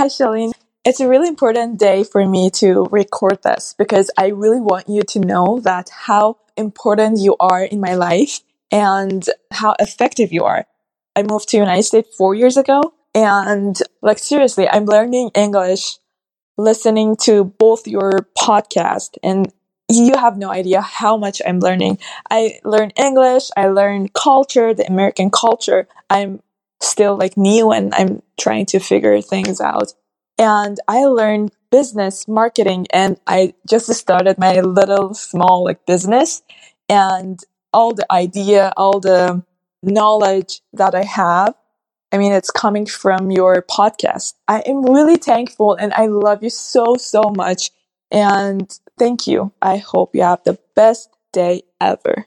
Hi, Chalene. It's a really important day for me to record this because I really want you to know that how important you are in my life and how effective you are. I moved to United States four years ago and like seriously, I'm learning English listening to both your podcast and you have no idea how much I'm learning. I learn English, I learn culture, the American culture. I'm still like new and I'm trying to figure things out. And I learned business marketing and I just started my little small like business and all the idea, all the knowledge that I have I mean, it's coming from your podcast. I am really thankful and I love you so, so much. And thank you. I hope you have the best day ever.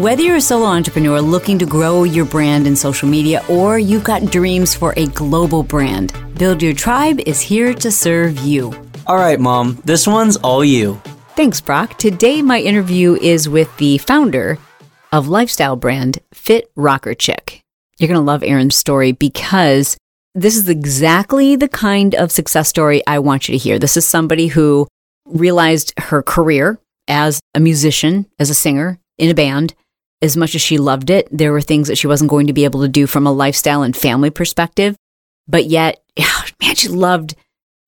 Whether you're a solo entrepreneur looking to grow your brand in social media or you've got dreams for a global brand, Build Your Tribe is here to serve you. All right, Mom, this one's all you. Thanks, Brock. Today, my interview is with the founder of lifestyle brand Fit Rocker Chick. You're going to love Erin's story because this is exactly the kind of success story I want you to hear. This is somebody who realized her career as a musician, as a singer in a band, as much as she loved it, there were things that she wasn't going to be able to do from a lifestyle and family perspective. But yet, man, she loved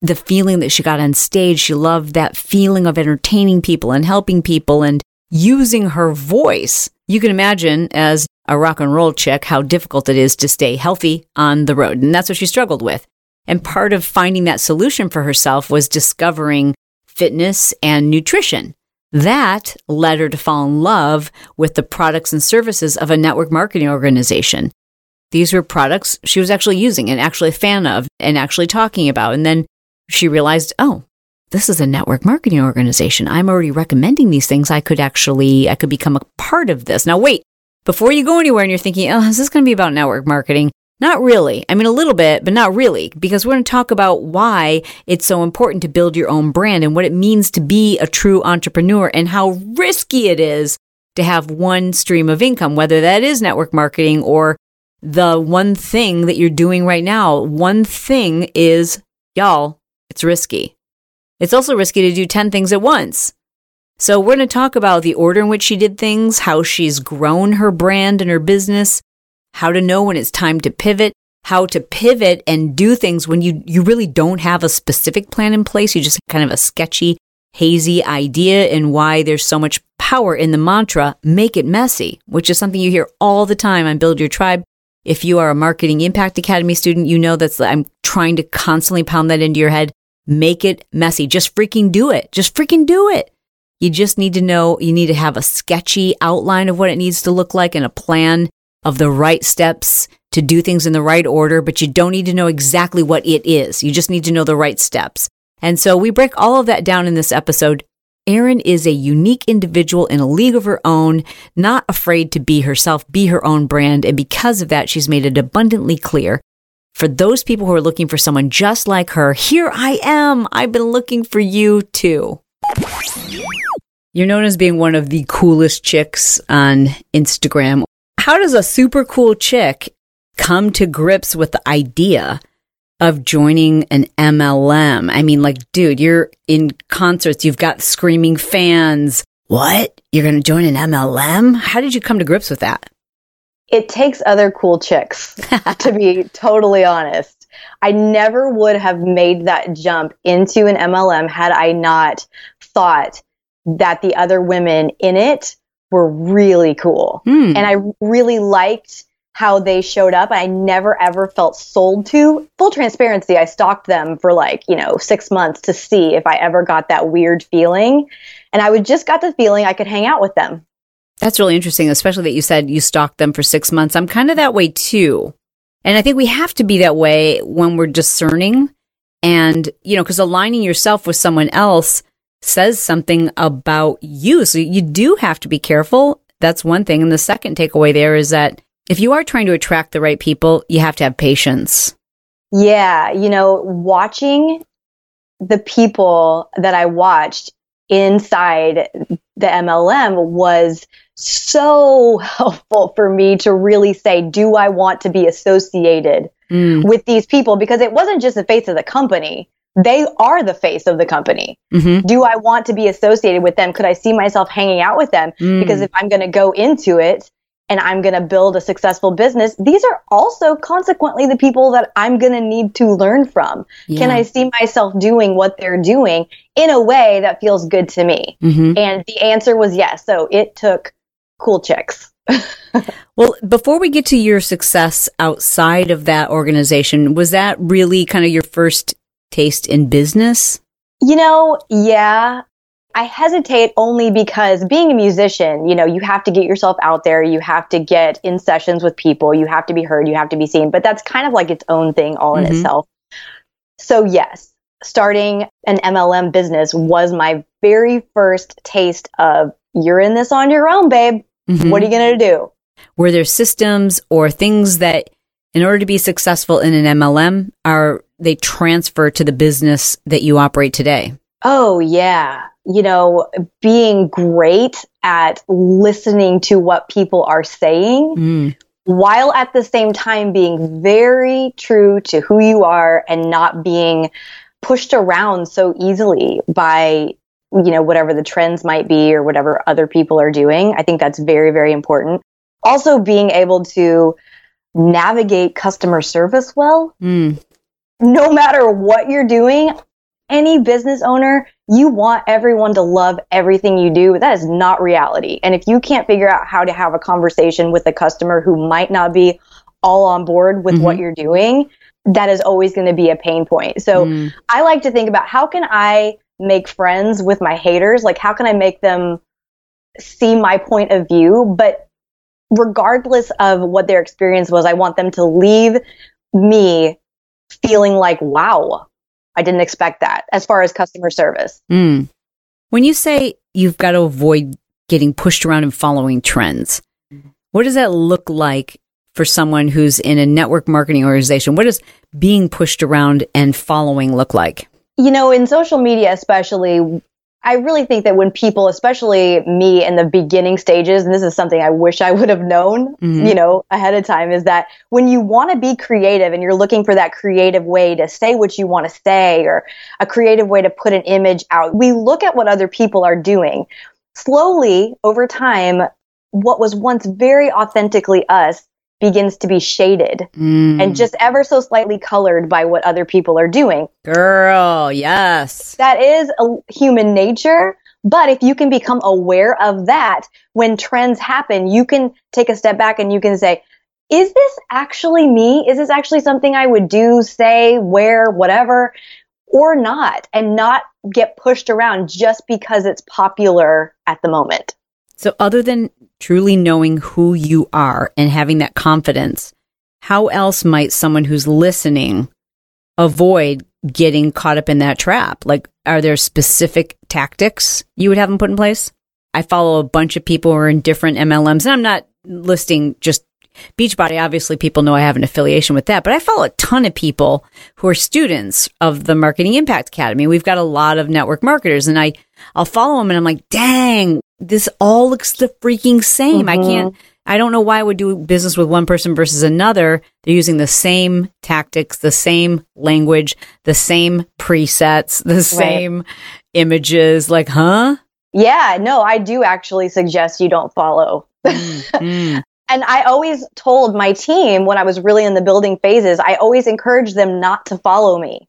the feeling that she got on stage. She loved that feeling of entertaining people and helping people and using her voice you can imagine as a rock and roll chick how difficult it is to stay healthy on the road. And that's what she struggled with. And part of finding that solution for herself was discovering fitness and nutrition. That led her to fall in love with the products and services of a network marketing organization. These were products she was actually using and actually a fan of and actually talking about. And then she realized, oh, this is a network marketing organization. I'm already recommending these things. I could actually, I could become a part of this. Now, wait, before you go anywhere and you're thinking, oh, is this going to be about network marketing? Not really. I mean, a little bit, but not really, because we're going to talk about why it's so important to build your own brand and what it means to be a true entrepreneur and how risky it is to have one stream of income, whether that is network marketing or the one thing that you're doing right now. One thing is, y'all, it's risky. It's also risky to do 10 things at once. So, we're going to talk about the order in which she did things, how she's grown her brand and her business, how to know when it's time to pivot, how to pivot and do things when you, you really don't have a specific plan in place. You just kind of a sketchy, hazy idea, and why there's so much power in the mantra, make it messy, which is something you hear all the time on Build Your Tribe. If you are a Marketing Impact Academy student, you know that's I'm trying to constantly pound that into your head. Make it messy. Just freaking do it. Just freaking do it. You just need to know, you need to have a sketchy outline of what it needs to look like and a plan of the right steps to do things in the right order, but you don't need to know exactly what it is. You just need to know the right steps. And so we break all of that down in this episode. Erin is a unique individual in a league of her own, not afraid to be herself, be her own brand. And because of that, she's made it abundantly clear for those people who are looking for someone just like her, here I am. I've been looking for you too. You're known as being one of the coolest chicks on Instagram. How does a super cool chick come to grips with the idea of joining an MLM? I mean, like, dude, you're in concerts, you've got screaming fans. What? You're going to join an MLM? How did you come to grips with that? it takes other cool chicks, to be totally honest. I never would have made that jump into an MLM had I not thought that the other women in it were really cool. Hmm. And I really liked how they showed up. I never ever felt sold to. Full transparency, I stalked them for like, you know, six months to see if I ever got that weird feeling. And I would just got the feeling I could hang out with them. That's really interesting, especially that you said you stalked them for six months. I'm kind of that way too. And I think we have to be that way when we're discerning And, you know, because aligning yourself with someone else says something about you. So you do have to be careful. That's one thing. And the second takeaway there is that if you are trying to attract the right people, you have to have patience. Yeah. You know, watching the people that I watched inside the MLM was so helpful for me to really say, do I want to be associated mm. with these people? Because it wasn't just the face of the company. They are the face of the company. Mm-hmm. Do I want to be associated with them? Could I see myself hanging out with them? Mm. Because if I'm going to go into it and I'm going to build a successful business, these are also consequently the people that I'm going to need to learn from. Yeah. Can I see myself doing what they're doing in a way that feels good to me? Mm-hmm. And the answer was yes. So it took cool chicks. well, before we get to your success outside of that organization, was that really kind of your first taste in business? You know, yeah. I hesitate only because being a musician, you know, you have to get yourself out there, you have to get in sessions with people, you have to be heard, you have to be seen, but that's kind of like its own thing all in mm-hmm. itself. So, yes, starting an MLM business was my very first taste of you're in this on your own, babe. Mm-hmm. What are you going to do? Were there systems or things that, in order to be successful in an MLM, are they transfer to the business that you operate today? Oh, yeah. You know, being great at listening to what people are saying mm. while at the same time being very true to who you are and not being pushed around so easily by you know, whatever the trends might be or whatever other people are doing. I think that's very, very important. Also, being able to navigate customer service well. Mm. No matter what you're doing, any business owner, you want everyone to love everything you do. That is not reality. And if you can't figure out how to have a conversation with a customer who might not be all on board with mm-hmm. what you're doing, that is always going to be a pain point. So mm. I like to think about how can I make friends with my haters? Like, how can I make them see my point of view? But regardless of what their experience was, I want them to leave me feeling like, wow, I didn't expect that as far as customer service. Mm. When you say you've got to avoid getting pushed around and following trends, what does that look like for someone who's in a network marketing organization? What does being pushed around and following look like? you know, in social media, especially, I really think that when people, especially me in the beginning stages, and this is something I wish I would have known, mm-hmm. you know, ahead of time, is that when you want to be creative and you're looking for that creative way to say what you want to say or a creative way to put an image out, we look at what other people are doing. Slowly, over time, what was once very authentically us begins to be shaded mm. and just ever so slightly colored by what other people are doing. Girl, yes. That is a human nature. But if you can become aware of that when trends happen, you can take a step back and you can say, is this actually me? Is this actually something I would do, say, wear, whatever, or not? And not get pushed around just because it's popular at the moment. So, other than truly knowing who you are and having that confidence, how else might someone who's listening avoid getting caught up in that trap? Like, are there specific tactics you would have them put in place? I follow a bunch of people who are in different MLMs, and I'm not listing just Beachbody. Obviously, people know I have an affiliation with that, but I follow a ton of people who are students of the Marketing Impact Academy. We've got a lot of network marketers, and I I'll follow them, and I'm like, dang, this all looks the freaking same. Mm-hmm. I can't, I don't know why I would do business with one person versus another. They're using the same tactics, the same language, the same presets, the right. same images. Like, huh? Yeah, no, I do actually suggest you don't follow. Mm-hmm. and I always told my team when I was really in the building phases, I always encouraged them not to follow me.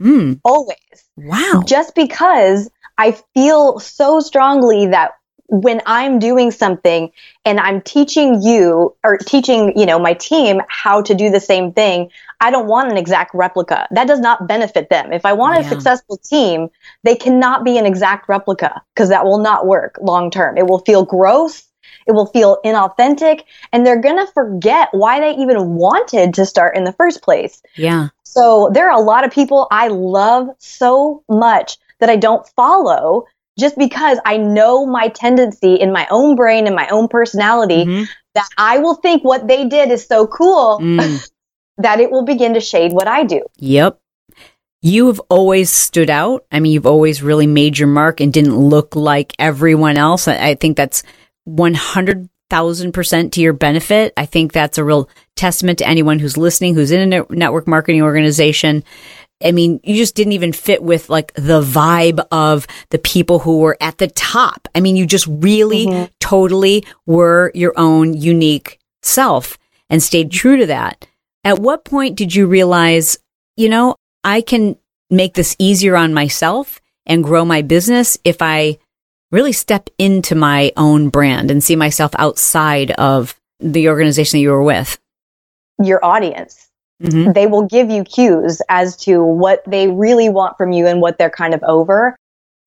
Mm. Always. Wow. Just because I feel so strongly that when I'm doing something and I'm teaching you or teaching, you know, my team how to do the same thing, I don't want an exact replica. That does not benefit them. If I want yeah. a successful team, they cannot be an exact replica because that will not work long term. It will feel gross. It will feel inauthentic and they're going to forget why they even wanted to start in the first place. Yeah. So there are a lot of people I love so much that I don't follow just because I know my tendency in my own brain and my own personality mm-hmm. that I will think what they did is so cool mm. that it will begin to shade what I do. Yep. You have always stood out. I mean, you've always really made your mark and didn't look like everyone else. I think that's 100,000% to your benefit. I think that's a real testament to anyone who's listening, who's in a network marketing organization. I mean, you just didn't even fit with like the vibe of the people who were at the top. I mean, you just really mm-hmm. totally were your own unique self and stayed true to that. At what point did you realize, you know, I can make this easier on myself and grow my business if I really step into my own brand and see myself outside of the organization that you were with? Your audience. Mm-hmm. They will give you cues as to what they really want from you and what they're kind of over.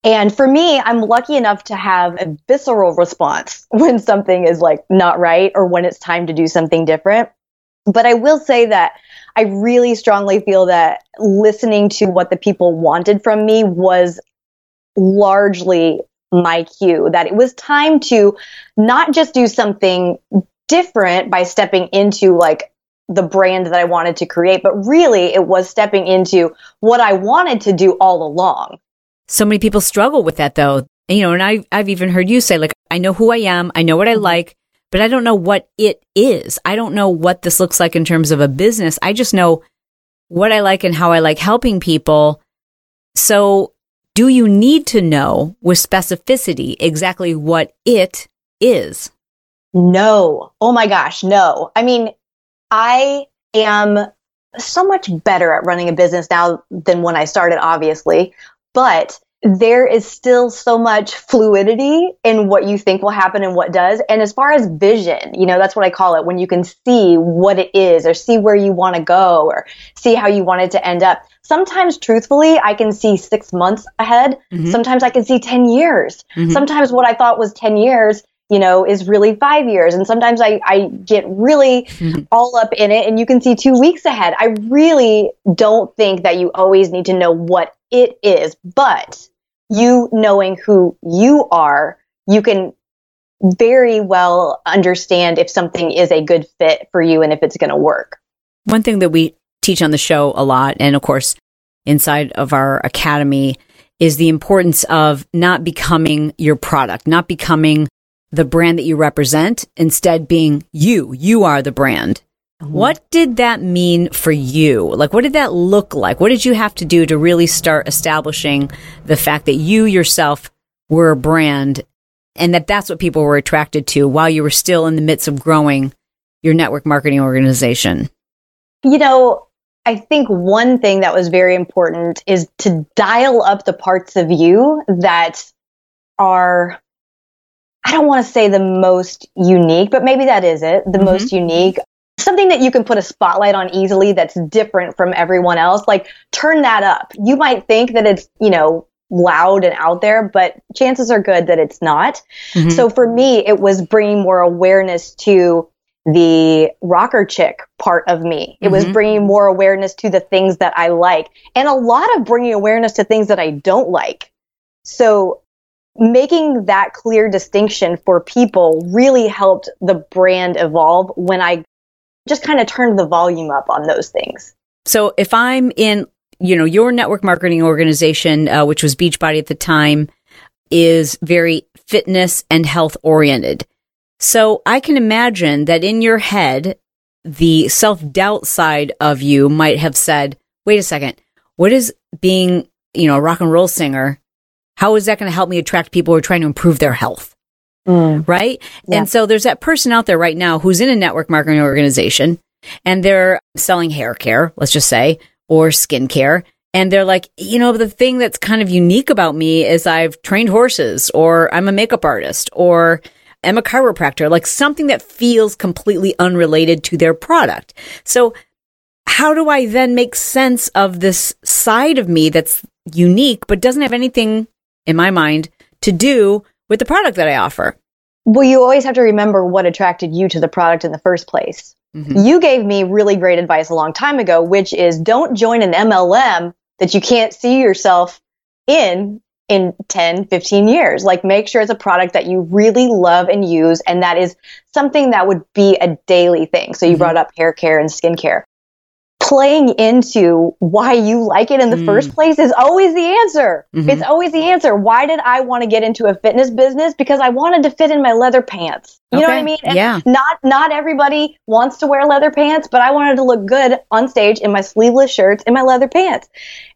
And for me, I'm lucky enough to have a visceral response when something is like not right or when it's time to do something different. But I will say that I really strongly feel that listening to what the people wanted from me was largely my cue, that it was time to not just do something different by stepping into like the brand that I wanted to create, but really it was stepping into what I wanted to do all along. So many people struggle with that though. You know, and I, I've even heard you say, like, I know who I am, I know what I mm-hmm. like, but I don't know what it is. I don't know what this looks like in terms of a business. I just know what I like and how I like helping people. So, do you need to know with specificity exactly what it is? No. Oh my gosh, no. I mean, I am so much better at running a business now than when I started, obviously, but there is still so much fluidity in what you think will happen and what does. And as far as vision, you know, that's what I call it when you can see what it is or see where you want to go or see how you want it to end up. Sometimes, truthfully, I can see six months ahead. Mm-hmm. Sometimes I can see 10 years. Mm-hmm. Sometimes what I thought was 10 years you know, is really five years. And sometimes I, I get really all up in it and you can see two weeks ahead. I really don't think that you always need to know what it is, but you knowing who you are, you can very well understand if something is a good fit for you and if it's going to work. One thing that we teach on the show a lot, and of course, inside of our academy, is the importance of not becoming your product, not becoming the brand that you represent, instead being you. You are the brand. Mm-hmm. What did that mean for you? Like, what did that look like? What did you have to do to really start establishing the fact that you yourself were a brand and that that's what people were attracted to while you were still in the midst of growing your network marketing organization? You know, I think one thing that was very important is to dial up the parts of you that are I don't want to say the most unique, but maybe that is it, the mm-hmm. most unique. Something that you can put a spotlight on easily that's different from everyone else. Like turn that up. You might think that it's, you know, loud and out there, but chances are good that it's not. Mm-hmm. So for me, it was bringing more awareness to the rocker chick part of me. It mm-hmm. was bringing more awareness to the things that I like and a lot of bringing awareness to things that I don't like. So making that clear distinction for people really helped the brand evolve when I just kind of turned the volume up on those things. So if I'm in, you know, your network marketing organization, uh, which was Beachbody at the time, is very fitness and health oriented. So I can imagine that in your head, the self doubt side of you might have said, wait a second, what is being, you know, a rock and roll singer how is that going to help me attract people who are trying to improve their health? Mm. Right. Yeah. And so there's that person out there right now who's in a network marketing organization and they're selling hair care, let's just say, or skincare. And they're like, you know, the thing that's kind of unique about me is I've trained horses or I'm a makeup artist or I'm a chiropractor, like something that feels completely unrelated to their product. So how do I then make sense of this side of me that's unique, but doesn't have anything in my mind to do with the product that I offer. well, you always have to remember what attracted you to the product in the first place. Mm-hmm. You gave me really great advice a long time ago, which is don't join an MLM that you can't see yourself in in 10, 15 years. Like make sure it's a product that you really love and use and that is something that would be a daily thing. So you mm-hmm. brought up hair care and skincare playing into why you like it in the mm. first place is always the answer. Mm-hmm. It's always the answer. Why did I want to get into a fitness business? Because I wanted to fit in my leather pants. You okay. know what I mean? And yeah. Not not everybody wants to wear leather pants, but I wanted to look good on stage in my sleeveless shirts and my leather pants.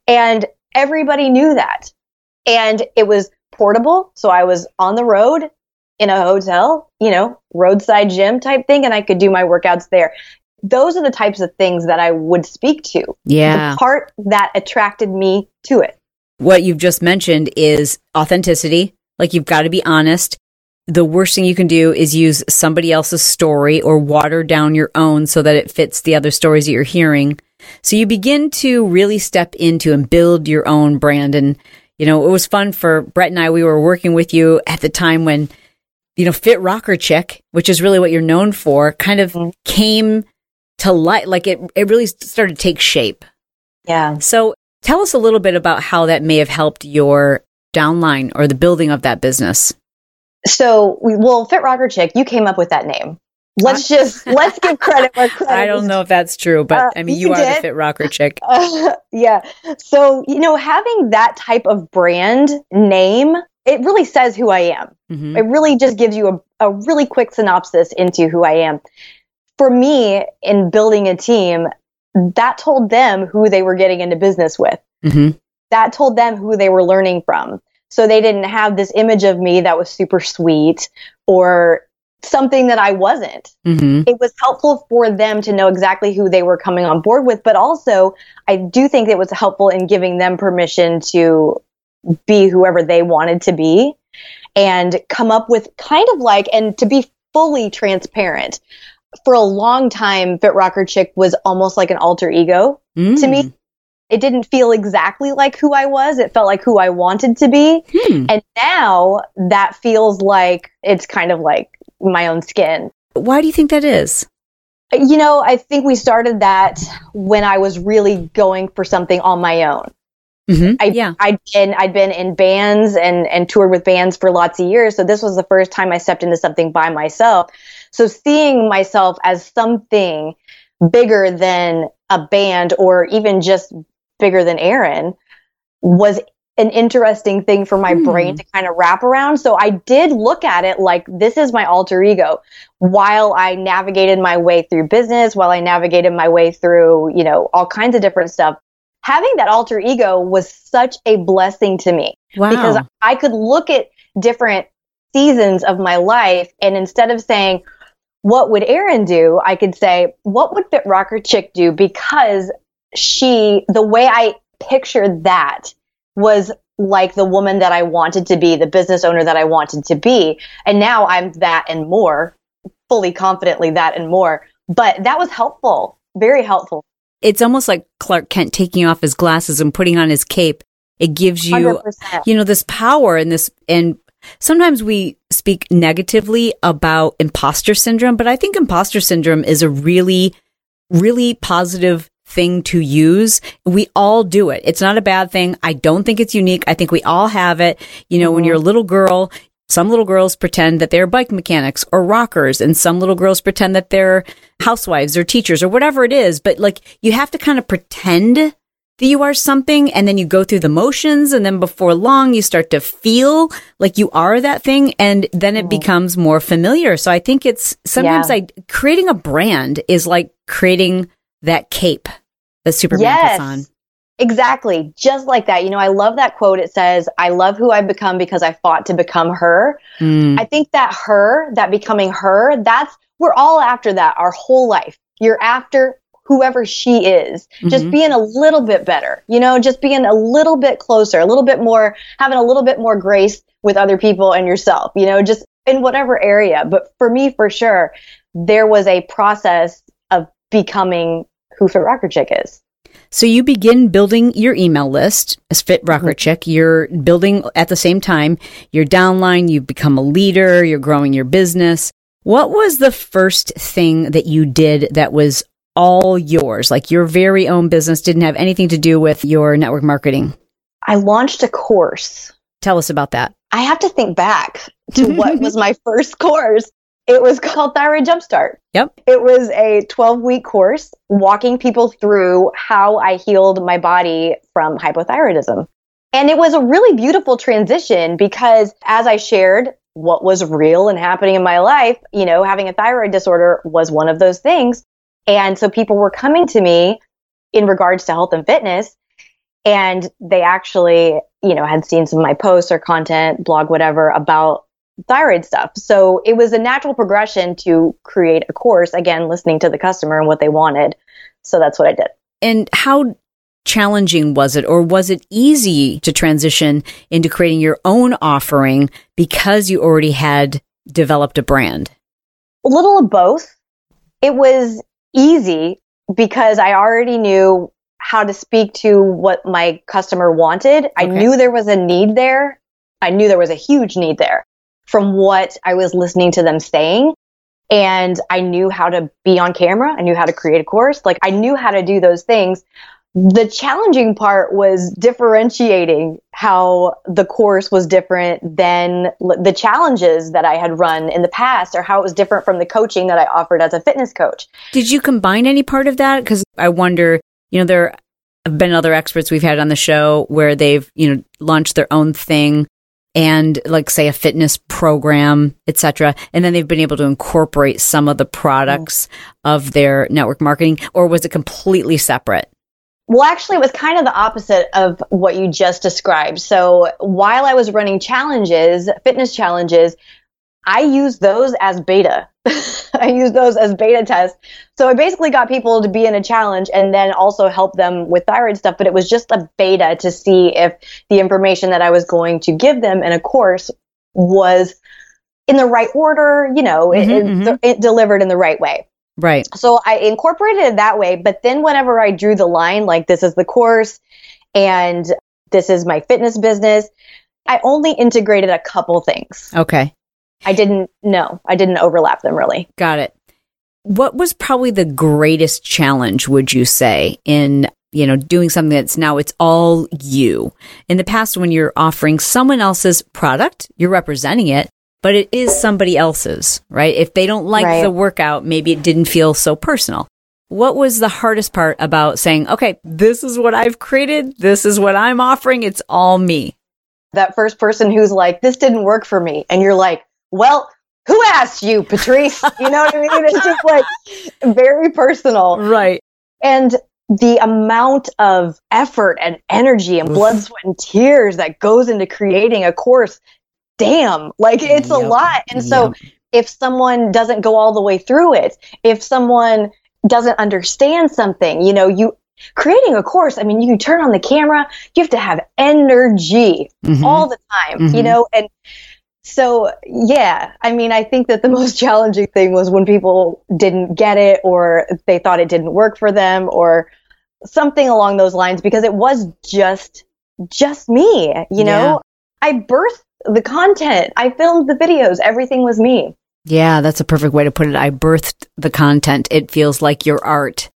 And everybody knew that. And it was portable, so I was on the road in a hotel, you know, roadside gym type thing, and I could do my workouts there those are the types of things that I would speak to. Yeah. The part that attracted me to it. What you've just mentioned is authenticity. Like you've got to be honest. The worst thing you can do is use somebody else's story or water down your own so that it fits the other stories that you're hearing. So you begin to really step into and build your own brand. And, you know, it was fun for Bret and I. We were working with you at the time when, you know, Fit Rocker Chick, which is really what you're known for, kind of mm-hmm. came to light like it it really started to take shape. Yeah. So tell us a little bit about how that may have helped your downline or the building of that business. So we well fit rocker chick you came up with that name. Let's just let's give credit where credit i don't know if that's true but uh, i mean you, you are did. the fit rocker chick. Uh, yeah. So you know having that type of brand name it really says who i am. Mm-hmm. it really just gives you a, a really quick synopsis into who i am for me in building a team, that told them who they were getting into business with. Mm-hmm. That told them who they were learning from. So they didn't have this image of me that was super sweet or something that I wasn't. Mm-hmm. It was helpful for them to know exactly who they were coming on board with, but also I do think it was helpful in giving them permission to be whoever they wanted to be and come up with kind of like, and to be fully transparent for a long time, Fit Rocker Chick was almost like an alter ego mm. to me. Mm. It didn't feel exactly like who I was. It felt like who I wanted to be. Hmm. And now that feels like it's kind of like my own skin. Why do you think that is? You know, I think we started that when I was really going for something on my own. Mm-hmm. I, yeah. I'd been, I'd been in bands and, and toured with bands for lots of years. So this was the first time I stepped into something by myself. So seeing myself as something bigger than a band or even just bigger than Erin was an interesting thing for my hmm. brain to kind of wrap around. So I did look at it like this is my alter ego while I navigated my way through business, while I navigated my way through, you know, all kinds of different stuff. Having that alter ego was such a blessing to me wow. because I could look at different seasons of my life and instead of saying, what would Erin do? I could say, what would Fit Rocker Chick do? Because she, the way I pictured that was like the woman that I wanted to be, the business owner that I wanted to be. And now I'm that and more, fully confidently that and more. But that was helpful, very helpful. It's almost like Clark Kent taking off his glasses and putting on his cape. It gives you, 100%. you know, this power and this, and Sometimes we speak negatively about imposter syndrome, but I think imposter syndrome is a really, really positive thing to use. We all do it. It's not a bad thing. I don't think it's unique. I think we all have it. You know, mm-hmm. when you're a little girl, some little girls pretend that they're bike mechanics or rockers, and some little girls pretend that they're housewives or teachers or whatever it is. But like, you have to kind of pretend that you are something and then you go through the motions and then before long you start to feel like you are that thing and then it mm. becomes more familiar. So I think it's sometimes yeah. like creating a brand is like creating that cape that Superman yes. puts on. Exactly. Just like that. You know, I love that quote. It says, I love who I've become because I fought to become her. Mm. I think that her, that becoming her, that's, we're all after that our whole life. You're after whoever she is, mm-hmm. just being a little bit better, you know, just being a little bit closer, a little bit more, having a little bit more grace with other people and yourself, you know, just in whatever area. But for me, for sure, there was a process of becoming who Fit Rocker Chick is. So you begin building your email list as Fit Rocker Mm-hmm. Chick. You're building at the same time your downline. You've become a leader. You're growing your business. What was the first thing that you did that was all yours, like your very own business, didn't have anything to do with your network marketing? I launched a course. Tell us about that. I have to think back to what was my first course. It was called Thyroid Jumpstart. Yep. It was a 12 week course walking people through how I healed my body from hypothyroidism. And it was a really beautiful transition because as I shared what was real and happening in my life, you know, having a thyroid disorder was one of those things. And so people were coming to me in regards to health and fitness and they actually, you know, had seen some of my posts or content, blog, whatever about thyroid stuff. So it was a natural progression to create a course, again, listening to the customer and what they wanted. So that's what I did. And how challenging was it, or was it easy to transition into creating your own offering because you already had developed a brand? A little of both. It was easy because I already knew how to speak to what my customer wanted. I knew there was a need there. I knew there was a huge need there from what I was listening to them saying. And I knew how to be on camera. I knew how to create a course. Like I knew how to do those things. The challenging part was differentiating how the course was different than l- the challenges that I had run in the past or how it was different from the coaching that I offered as a fitness coach. Did you combine any part of that? Because I wonder, you know, there have been other experts we've had on the show where they've, you know, launched their own thing and like say a fitness program, etc. And then they've been able to incorporate some of the products mm. of their network marketing, or was it completely separate? Well, actually, it was kind of the opposite of what you just described. So while I was running challenges, fitness challenges, I used those as beta. I used those as beta tests. So I basically got people to be in a challenge and then also help them with thyroid stuff. But it was just a beta to see if the information that I was going to give them in a course was in the right order, you know, it, Mhm, it, it delivered in the right way. Right. So I incorporated it that way. But then whenever I drew the line, like this is the course and this is my fitness business, I only integrated a couple things. Okay. I didn't know. I didn't overlap them really. Got it. What was probably the greatest challenge, would you say, in you know doing something that's now it's all you? In the past, when you're offering someone else's product, you're representing it, but it is somebody else's, right? If they don't like Right. the workout, maybe it didn't feel so personal. What was the hardest part about saying, okay, this is what I've created, this is what I'm offering, it's all me? That first person who's like, this didn't work for me. And you're like, well, who asked you, Patrice? You know what I mean? It's just like very personal. Right. And the amount of effort and energy and blood, sweat, and tears that goes into creating a course, damn, like it's a lot. And so Yep. if someone doesn't go all the way through it, if someone doesn't understand something, you know, you creating a course, I mean, you turn on the camera, you have to have energy Mhm. all the time, you Mhm. know, and so yeah, I mean, I think that the most challenging thing was when people didn't get it or they thought it didn't work for them or something along those lines because it was just just me, you know. I birthed the content. I filmed the videos. Everything was me. Yeah, that's a perfect way to put it. I birthed the content. It feels like your art.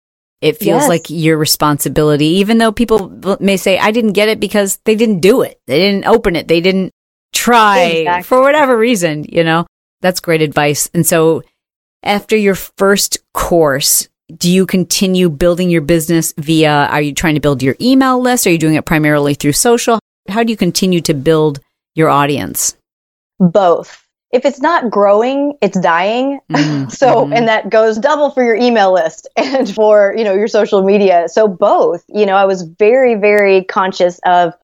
It feels Yes. like your responsibility, even though people may say, I didn't get it because they didn't do it. They didn't open it. They didn't try Exactly. for whatever reason, you know? That's great advice. And so after your first course, do you continue building your business via, are you trying to build your email list? Are you doing it primarily through social? How do you continue to build your audience? Both. If it's not growing, it's dying. Mhm, So, and that goes double for your email list and for, you know, your social media. So both, you know, I was very, very conscious of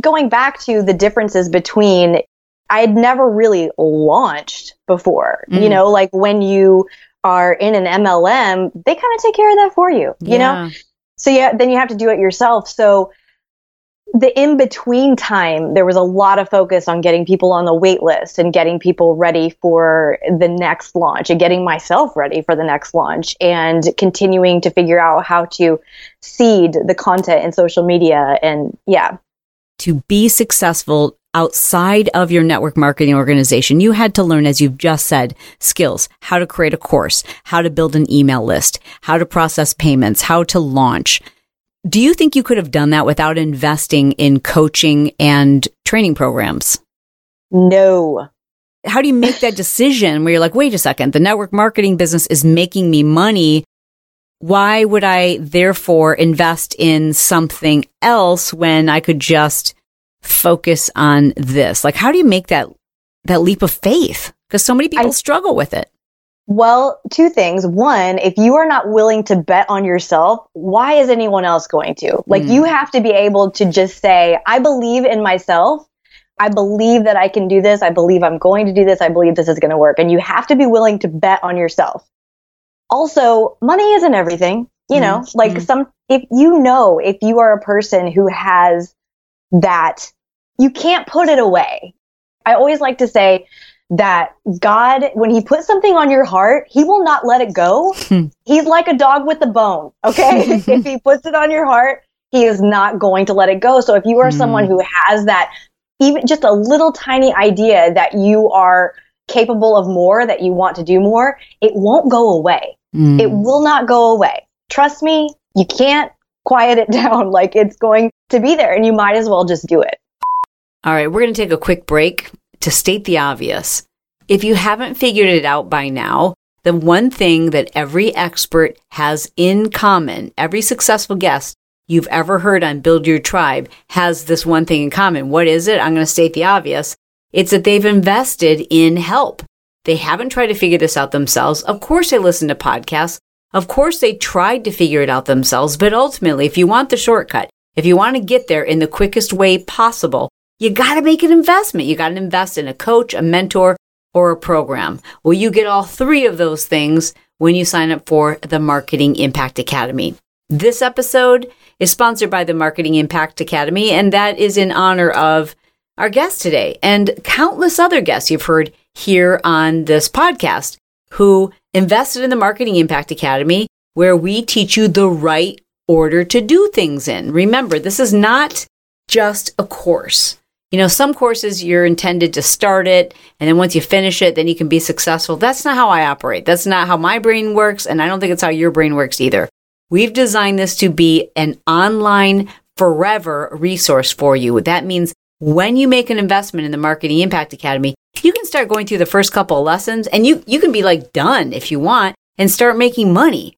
going back to the differences between I had never really launched before. You Mm. know, like when you are in an MLM, they kind of take care of that for you, you know? So yeah, then you have to do it yourself. So the in between time, there was a lot of focus on getting people on the wait list and getting people ready for the next launch and getting myself ready for the next launch and continuing to figure out how to seed the content in social media. And yeah. To be successful outside of your network marketing organization, you had to learn, as you've just said, skills, how to create a course, how to build an email list, how to process payments, how to launch do you think you could have done that without investing in coaching and training programs? No. How do you make that decision where you're like, wait a second, the network marketing business is making me money. Why would I therefore invest in something else when I could just focus on this? Like, how do you make that, that leap of faith? Because so many people I, struggle with it. Well, two things. One, if you are not willing to bet on yourself, why is anyone else going to? Like, mm. you have to be able to just say, I believe in myself. I believe that I can do this. I believe I'm going to do this. I believe this is going to work. And you have to be willing to bet on yourself. Also, money isn't everything. You know, mm. like mm. some, if you know, if you are a person who has that, you can't put it away. I always like to say, that God, when He puts something on your heart, He will not let it go. Hmm. He's like a dog with a bone. Okay. if He puts it on your heart, He is not going to let it go. So if you are mm. someone who has that, even just a little tiny idea that you are capable of more, that you want to do more, it won't go away. Mm. It will not go away. Trust me, you can't quiet it down. Like it's going to be there and you might as well just do it. All right, we're going to take a quick break to state the obvious, if you haven't figured it out by now, the one thing that every expert has in common, every successful guest you've ever heard on Build Your Tribe has this one thing in common. What is it? I'm going to state the obvious. It's that they've invested in help. They haven't tried to figure this out themselves. Of course, they listen to podcasts. Of course, they tried to figure it out themselves. But ultimately, if you want the shortcut, if you want to get there in the quickest way possible, you got to make an investment. You got to invest in a coach, a mentor, or a program. Well, you get all three of those things when you sign up for the Marketing Impact Academy. This episode is sponsored by the Marketing Impact Academy, and that is in honor of our guest today and countless other guests you've heard here on this podcast who invested in the Marketing Impact Academy, where we teach you the right order to do things in. Remember, this is not just a course. You know, some courses you're intended to start it, and then once you finish it, then you can be successful. That's not how I operate. That's not how my brain works, and I don't think it's how your brain works either. We've designed this to be an online forever resource for you. That means when you make an investment in the Marketing Impact Academy, you can start going through the first couple of lessons and you, you can be like done if you want and start making money.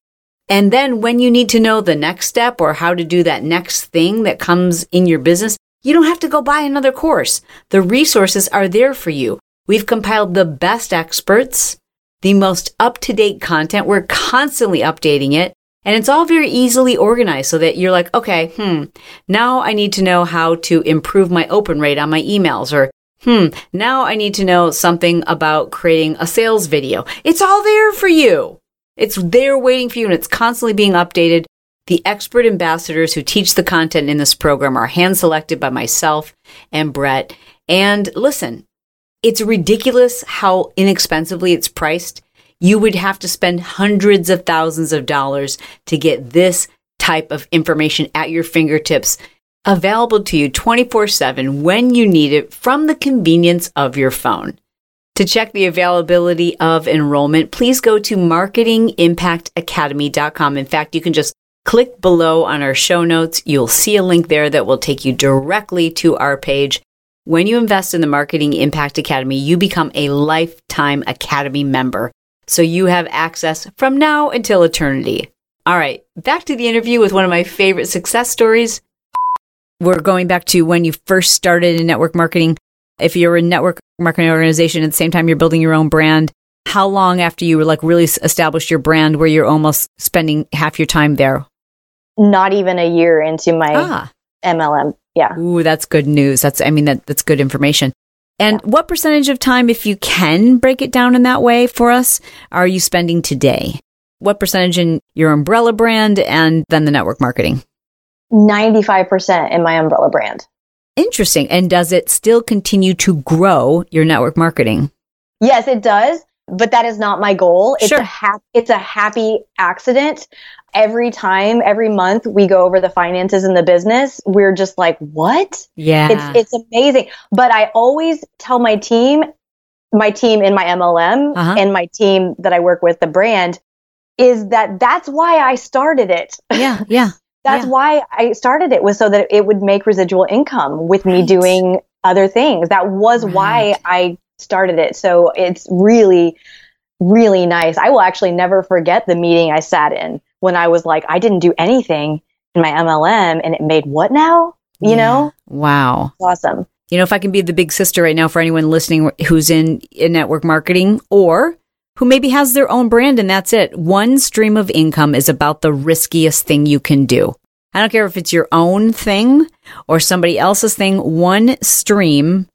And then when you need to know the next step or how to do that next thing that comes in your business, you don't have to go buy another course. The resources are there for you. We've compiled the best experts, the most up to date content. We're constantly updating it. And it's all very easily organized so that you're like, okay, hmm, now I need to know how to improve my open rate on my emails or hmm, now I need to know something about creating a sales video. It's all there for you. It's there waiting for you and it's constantly being updated the expert ambassadors who teach the content in this program are hand selected by myself and Bret. And listen, it's ridiculous how inexpensively it's priced. You would have to spend hundreds of thousands of dollars to get this type of information at your fingertips, available to you 24 7 when you need it from the convenience of your phone. To check the availability of enrollment, please go to marketingimpactacademy.com. In fact, you can just Click below on our show notes. You'll see a link there that will take you directly to our page. When you invest in the Marketing Impact Academy, you become a lifetime Academy member. So you have access from now until eternity. All right, back to the interview with one of my favorite success stories. We're going back to when you first started in network marketing. If you're a network marketing organization at the same time you're building your own brand, how long after you were like really established your brand where you're almost spending half your time there? Not even a year into my ah. MLM. Yeah. Ooh, that's good news. That's, I mean, that, that's good information. And yeah. what percentage of time, if you can break it down in that way for us, are you spending today? What percentage in your umbrella brand and then the network marketing? 95% in my umbrella brand. Interesting. And does it still continue to grow your network marketing? Yes, it does, but that is not my goal. It's Sure. a ha- it's a happy accident. Every time, every month we go over the finances in the business, we're just like, "What?" Yeah. It's it's amazing. But I always tell my team, my team in my MLM Uh-huh. and my team that I work with, the brand, is that that's why I started it. yeah. Yeah. That's Yeah. why I started it was so that it would make residual income with me doing other things. That was why I started it. So it's really, really nice. I will actually never forget the meeting I sat in when I was like, I didn't do anything in my MLM and it made what now? You Yeah. know? Wow. Awesome. You know, if I can be the big sister right now for anyone listening who's in, in network marketing or who maybe has their own brand and that's it. One stream of income is about the riskiest thing you can do. I don't care if it's your own thing or somebody else's thing. One stream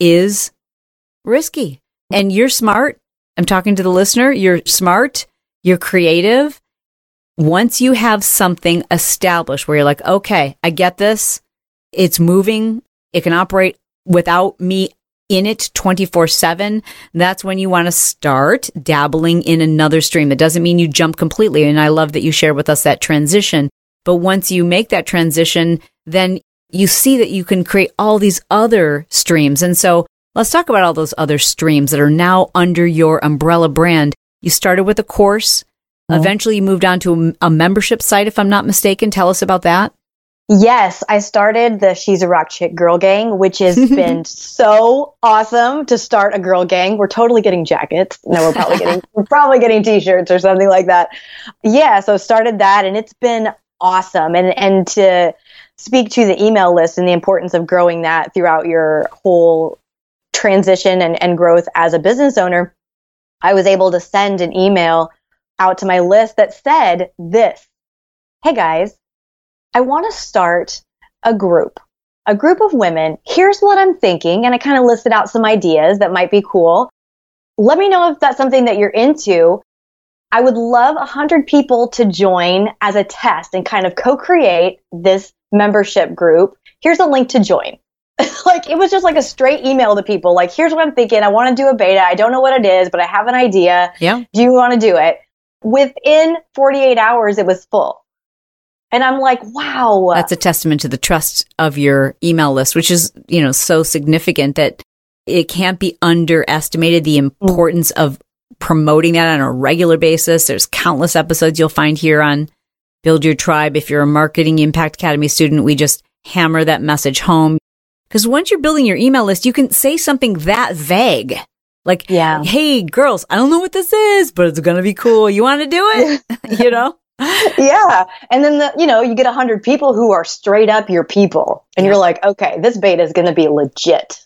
is risky and you're smart. I'm talking to the listener. You're smart. You're creative. Once you have something established where you're like, okay, I get this. It's moving. It can operate without me in it 24 7. That's when you want to start dabbling in another stream. That doesn't mean you jump completely. And I love that you shared with us that transition. But once you make that transition, then you see that you can create all these other streams. And so let's talk about all those other streams that are now under your umbrella brand. You started with a course. Mm-hmm. Eventually you moved on to a, a membership site, if I'm not mistaken. Tell us about that. Yes, I started the She's a Rock Chick Girl Gang, which has been so awesome to start a girl gang. We're totally getting jackets. No, we're probably getting we're probably getting t-shirts or something like that. Yeah, so started that and it's been awesome. And and to speak to the email list and the importance of growing that throughout your whole transition and, and growth as a business owner, I was able to send an email out to my list that said this. Hey guys, I want to start a group, a group of women. Here's what I'm thinking. And I kind of listed out some ideas that might be cool. Let me know if that's something that you're into. I would love 100 people to join as a test and kind of co create this membership group. Here's a link to join. like it was just like a straight email to people like, here's what I'm thinking. I want to do a beta. I don't know what it is, but I have an idea. Yeah. Do you want to do it? Within 48 hours, it was full. And I'm like, wow. That's a testament to the trust of your email list, which is, you know, so significant that it can't be underestimated the mm. importance of promoting that on a regular basis. There's countless episodes you'll find here on Build Your Tribe. If you're a Marketing Impact Academy student, we just hammer that message home. Because once you're building your email list, you can say something that vague. Like, Yeah. hey, girls, I don't know what this is, but it's going to be cool. You want to do it? you know? yeah. And then the, you know, you get a hundred people who are straight up your people. And Yeah. you're like, okay, this beta is going to be legit.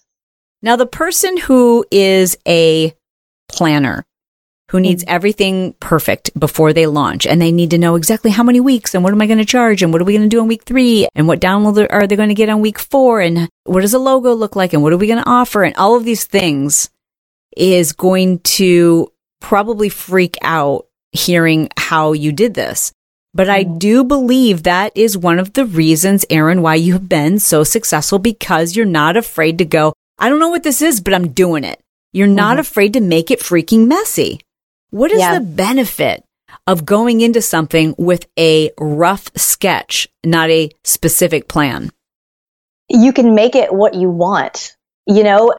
Now, the person who is a planner, who needs everything perfect before they launch, and they need to know exactly how many weeks and what am I going to charge and what are we going to do on week three and what download are they going to get on week four and what does the logo look like and what are we going to offer and all of these things is going to probably freak out hearing how you did this. But I mm-hmm. do believe that is one of the reasons, Erin, why you have been so successful because you're not afraid to go, I don't know what this is, but I'm doing it. You're not mm-hmm. afraid to make it freaking messy. What is Yeah. the benefit of going into something with a rough sketch, not a specific plan? You can make it what you want. You know,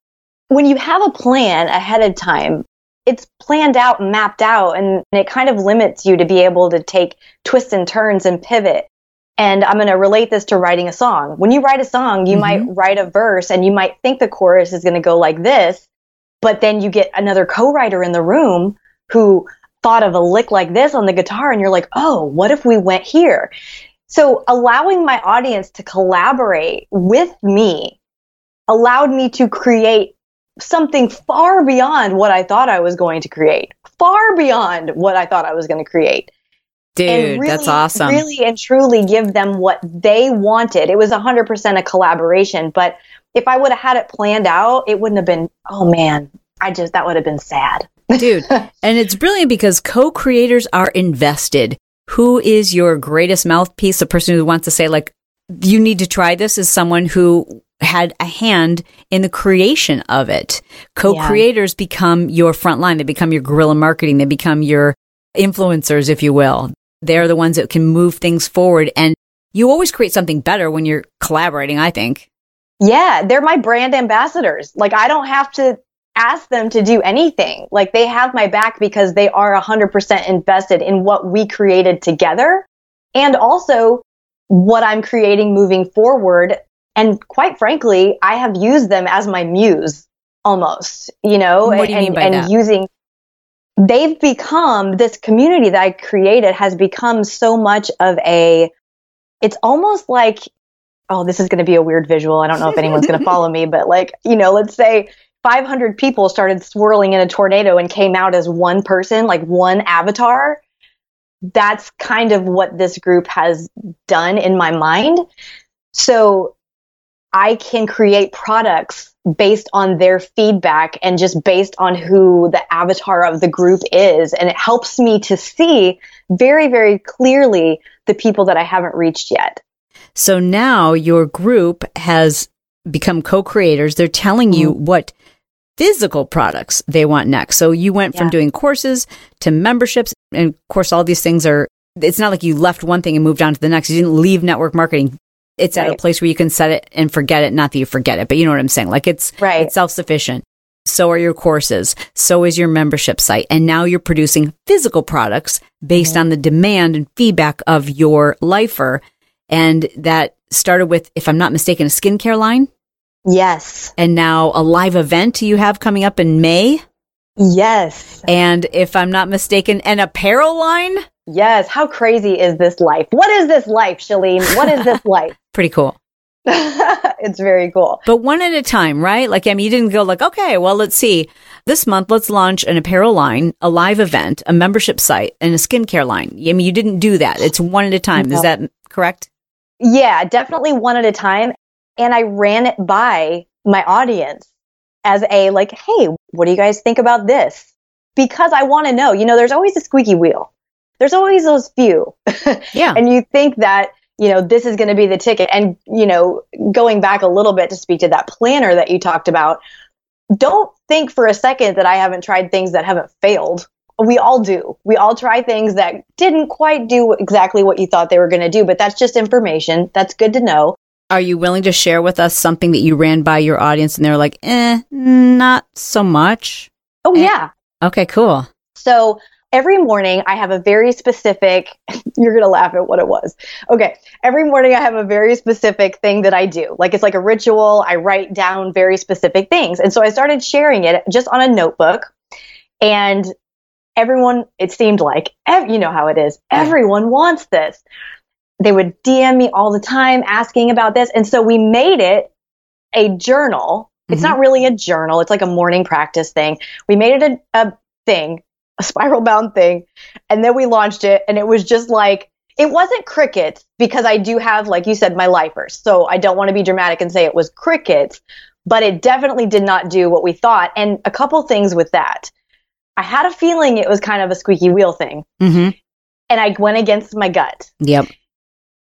when you have a plan ahead of time, it's planned out mapped out, and it kind of limits you to be able to take twists and turns and pivot. And I'm going to relate this to writing a song. When you write a song, you Mhm. might write a verse and you might think the chorus is going to go like this, but then you get another co writer in the room who thought of a lick like this on the guitar, and you're like, oh, what if we went here? So allowing my audience to collaborate with me allowed me to create something far beyond what I thought I was going to create, far beyond what I thought I was going to create. Dude, and that's awesome. Really and truly give them what they wanted. It was 100% a collaboration, but if I would have had it planned out, it wouldn't have been, oh man, I just, that would have been sad. Dude, and it's brilliant because co creators are invested. Who is your greatest mouthpiece? The person who wants to say, like, you need to try this is someone who had a hand in the creation of it. Co-creators yeah. become your front line. They become your guerrilla marketing. They become your influencers, if you will. They're the ones that can move things forward. And you always create something better when you're collaborating, I think. Yeah, they're my brand ambassadors. Like I don't have to ask them to do anything. Like they have my back because they are 100% invested in what we created together and also what I'm creating moving forward. And quite frankly, I have used them as my muse almost, you know, what do you and, mean by and that? using they've become this community that I created has become so much of a it's almost like oh this is going to be a weird visual I don't know if anyone's going to follow me but like you know let's say 500 people started swirling in a tornado and came out as one person like one avatar that's kind of what this group has done in my mind so I can create products based on their feedback and just based on who the avatar of the group is. And it helps me to see very, very clearly the people that I haven't reached yet. So now your group has become co creators. They're telling you mm-hmm. what physical products they want next. So you went from doing courses to memberships. And of course, all these things are, it's not like you left one thing and moved on to the next. You didn't leave network marketing it's right. at a place where you can set it and forget it. Not that you forget it, but you know what I'm saying? Like it's, right. it's self sufficient. So are your courses. So is your membership site. And now you're producing physical products based mm-hmm. on the demand and feedback of your lifer. And that started with, if I'm not mistaken, a skincare line. Yes. And now a live event you have coming up in May. Yes. And if I'm not mistaken, an apparel line. Yes. How crazy is this life? What is this life, Chalene? What is this life? Pretty cool. it's very cool. But one at a time, right? Like, I mean, you didn't go like, okay, well, let's see. This month, let's launch an apparel line, a live event, a membership site, and a skincare line. I mean, you didn't do that. It's one at a time. No. Is that correct? Yeah, definitely one at a time. And I ran it by my audience as a like, hey, what do you guys think about this? Because I want to know, you know, there's always a squeaky wheel. There's always those few. Yeah. and you think that you know, this is going to be the ticket. And, you know, going back a little bit to speak to that planner that you talked about, don't think for a second that I haven't tried things that haven't failed. We all do. We all try things that didn't quite do exactly what you thought they were going to do, but that's just information. That's good to know. Are you willing to share with us something that you ran by your audience and they're like, eh, not so much? Oh, eh. yeah. Okay, cool. So every morning I have a very specific, you're going to laugh at what it was. Okay. Every morning I have a very specific thing that I do. Like it's like a ritual. I write down very specific things. And so I started sharing it just on a notebook. And everyone, it seemed like, you know how it is, everyone wants this. They would DM me all the time asking about this. And so we made it a journal. It's mm-hmm. not really a journal. It's like a morning practice thing. We made it a, a thing a spiral bound thing. And then we launched it and it was just like, it wasn't crickets because I do have, like you said, my lifers. So I don't want to be dramatic and say it was crickets, but it definitely did not do what we thought. And a couple things with that. I had a feeling it was kind of a squeaky wheel thing. Mm-hmm. And I went against my gut. Yep.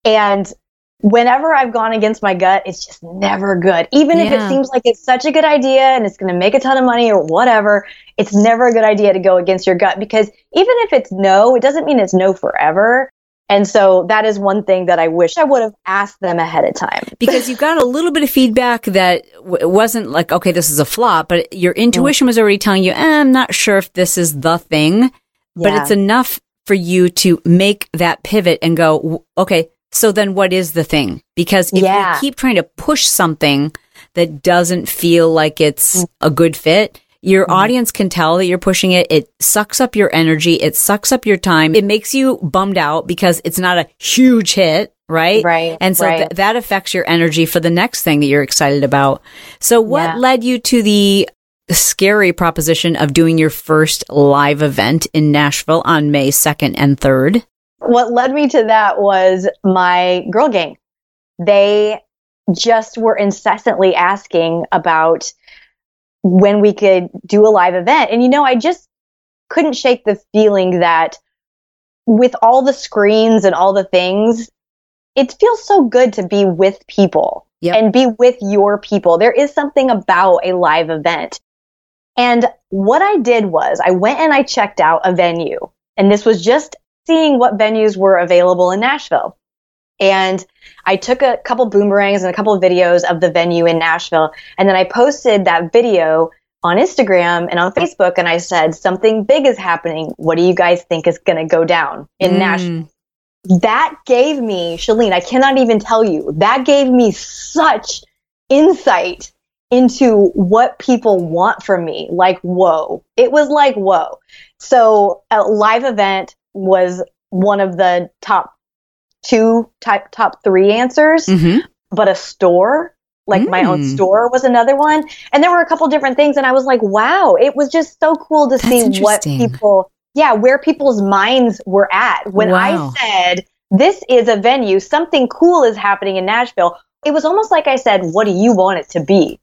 And whenever I've gone against my gut, it's just never good. Even yeah. if it seems like it's such a good idea and it's going to make a ton of money or whatever, it's never a good idea to go against your gut because even if it's no, it doesn't mean it's no forever. And so that is one thing that I wish I would have asked them ahead of time. because you got a little bit of feedback that w- wasn't like, okay, this is a flop, but your intuition was already telling you, eh, I'm not sure if this is the thing, yeah. but it's enough for you to make that pivot and go, okay, so then what is the thing? Because if yeah. you keep trying to push something that doesn't feel like it's mm. a good fit, your mm-hmm. audience can tell that you're pushing it. It sucks up your energy. It sucks up your time. It makes you bummed out because it's not a huge hit. Right. Right. And so right. Th- that affects your energy for the next thing that you're excited about. So what yeah. led you to the scary proposition of doing your first live event in Nashville on May 2nd and 3rd? What led me to that was my girl gang. They just were incessantly asking about when we could do a live event. And you know, I just couldn't shake the feeling that with all the screens and all the things, it feels so good to be with people Yep. and be with your people. There is something about a live event. And what I did was I went and I checked out a venue. And this was just seeing what venues were available in Nashville. And I took a couple boomerangs and a couple of videos of the venue in Nashville. And then I posted that video on Instagram and on Facebook. And I said, something big is happening. What do you guys think is going to go down in Mm. Nashville? that gave me, Chalene, I cannot even tell you, that gave me such insight into what people want from me. Like, whoa. It was like, whoa. So a live event was one of the top two, type, top three answers, hmm but a store, like my own Mm. store was another one. And there were a couple different things. And I was like, wow, it was just so cool to That's see what people, yeah, where people's minds were at. When Wow. I said, this is a venue, something cool is happening in Nashville, it was almost like I said, what do you want it to be?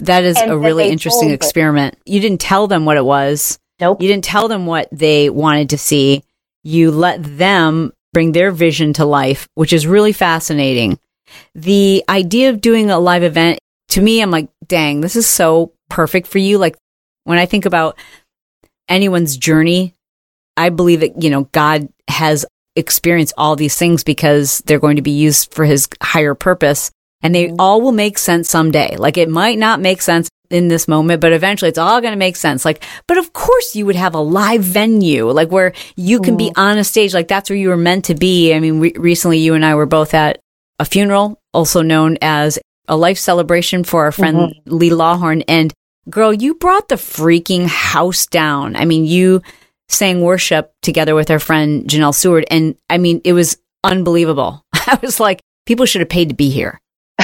That is And a really interesting told it. experiment. You didn't tell them what it was. Nope. You didn't tell them what they wanted to see. You let them bring their vision to life, which is really fascinating. The idea of doing a live event, to me, I'm like, dang, this is so perfect for you. Like when I think about anyone's journey, I believe that, you know, God has experienced all these things because they're going to be used for his higher purpose and they mm-hmm. all will make sense someday. Like it might not make sense in this moment, but eventually it's all going to make sense. Like, but of course you would have a live venue, like where you can be on a stage. Like that's where you were meant to be. I mean, re- recently you and I were both at a funeral, also known as a life celebration for our friend mm-hmm. Lee Lawhorn. And girl, you brought the freaking house down. I mean, you sang worship together with our friend Janelle Seward. And I mean, it was unbelievable. I was like, people should have paid to be here.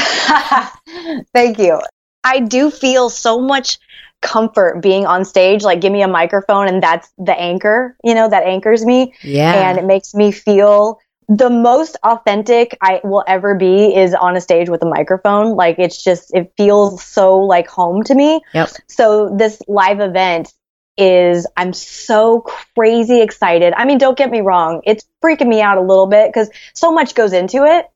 Thank you. I do feel so much comfort being on stage. Like, give me a microphone, and that's the anchor, you know, that anchors me. Yeah. And it makes me feel the most authentic I will ever be is on a stage with a microphone. Like, it's just, it feels so like home to me. Yep. So, this live event is, I'm so crazy excited. I mean, don't get me wrong, it's freaking me out a little bit because so much goes into it.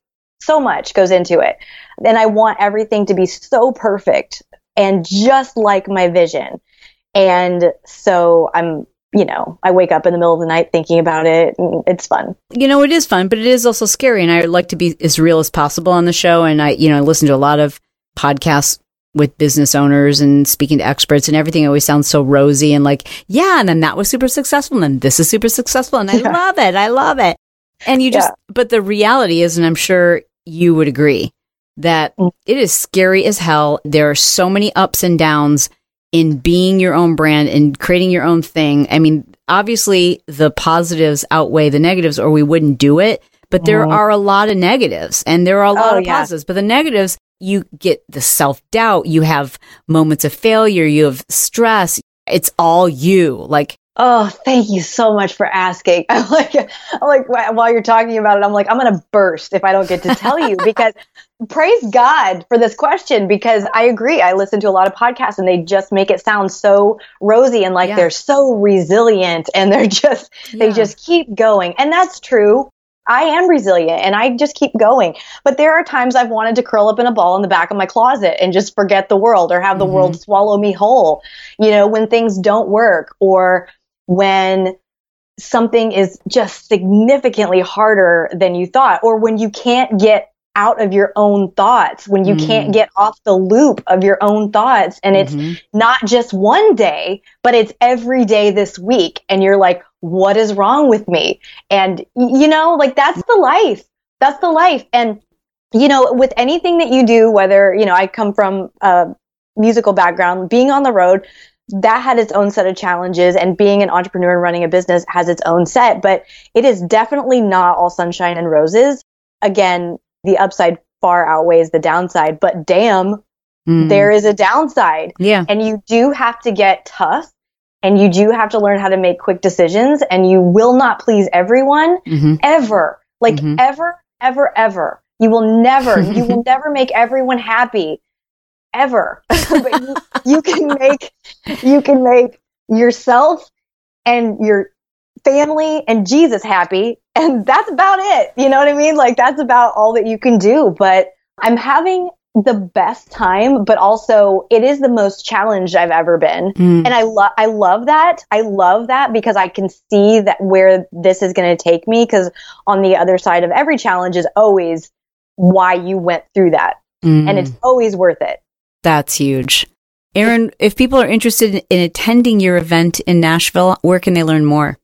So much goes into it. And I want everything to be so perfect and just like my vision. And so I'm, you know, I wake up in the middle of the night thinking about it. And it's fun. you know, it is fun, but it is also scary. And I like to be as real as possible on the show. And I, you know, I listen to a lot of podcasts with business owners and speaking to experts and everything always sounds so rosy and like, yeah, and then that was super successful and then this is super successful and I Yeah. love it. I love it. And you just, but the reality is, and I'm sure you would agree that Mm. it is scary as hell. There are so many ups and downs in being your own brand and creating your own thing. I mean, obviously the positives outweigh the negatives or we wouldn't do it, but there Mhm. are a lot of negatives and there are a lot Oh, of yeah. positives, but the negatives, you get the self doubt, you have moments of failure, you have stress. It's all you. Like, Oh, thank you so much for asking. I'm like, I'm like, while you're talking about it, I'm like, I'm going to burst if I don't get to tell you because praise God for this question because I agree. I listen to a lot of podcasts and they just make it sound so rosy and like Yeah. they're so resilient and they're just, they just keep going. And that's true. I am resilient and I just keep going. But there are times I've wanted to curl up in a ball in the back of my closet and just forget the world or have the Mhm. world swallow me whole. You know, when things don't work or when something is just significantly harder than you thought or when you can't get out of your own thoughts, when you Mm. can't get off the loop of your own thoughts and it's Mhm. not just one day, but it's every day this week. And you're like, what is wrong with me? And, you know, like that's the life. That's the life. And, you know, with anything that you do, whether, you know, I come from a musical background, being on the road, that had its own set of challenges. And being an entrepreneur and running a business has its own set, but it is definitely not all sunshine and roses. Again, the upside far outweighs the downside, but damn, Mm. there is a downside yeah. and you do have to get tough and you do have to learn how to make quick decisions and you will not please everyone hmm ever like Mhm. ever ever ever you will never you will never make everyone happy ever but you, you can make you can make yourself and your family and jesus happy And that's about it. You know what I mean? Like that's about all that you can do. But I'm having the best time, but also it is the most challenged I've ever been. Mm. And I love I love that. I love that because I can see that where this is going to take me cuz on the other side of every challenge is always why you went through that. Mm. And it's always worth it. That's huge. Erin, if people are interested in attending your event in Nashville, where can they learn more?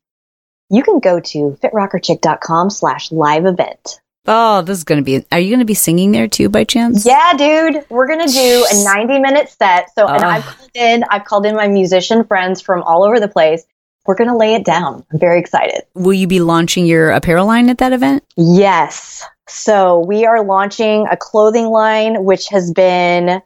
You can go to fitrockerchick.com slash live event. Oh, this is going to be, are you going to be singing there too by chance? Yeah, dude, we're gonna do a 90 minute set. So, and. I've called in, I've called in my musician friends from all over the place. We're gonna lay it down. I'm very excited. Will you be launching your apparel line at that event? Yes. So we are launching a clothing line, which has been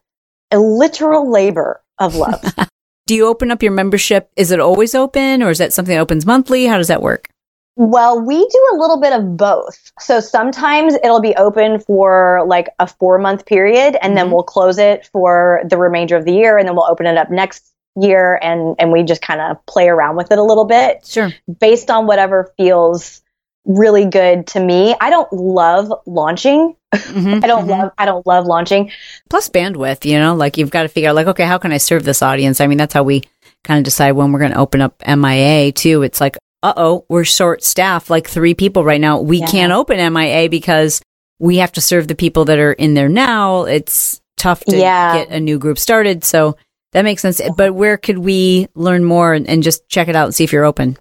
a literal labor of love. Do you open up your membership? Is it always open or is that something that opens monthly? How does that work? Well, we do a little bit of both. So sometimes it'll be open for like a four month period and then Mhm. we'll close it for the remainder of the year and then we'll open it up next year and, and we just kind of play around with it a little bit Sure. based on whatever feels really good to me. I don't love launching. Mhm, I don't mhm. love I don't love launching. Plus bandwidth, you know, like you've got to figure out like, okay, how can I serve this audience? I mean, that's how we kind of decide when we're going to open up MIA too. It's like, uh oh, we're short staffed, like three people right now. We Yeah. can't open MIA because we have to serve the people that are in there now. It's tough to Yeah. get a new group started. So that makes sense. But where could we learn more and, and just check it out and see if you're open?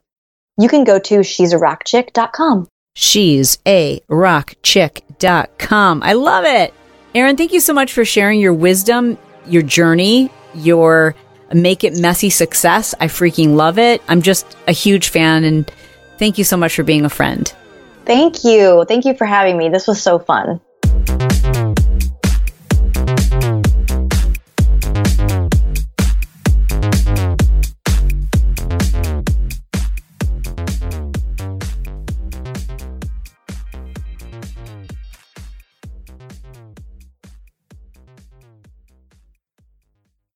You can go to she's a rock chick.com. She's a rockchick.com. I love it. Erin, thank you so much for sharing your wisdom, your journey, your make it messy success. I freaking love it. I'm just a huge fan and thank you so much for being a friend. Thank you. Thank you for having me. This was so fun.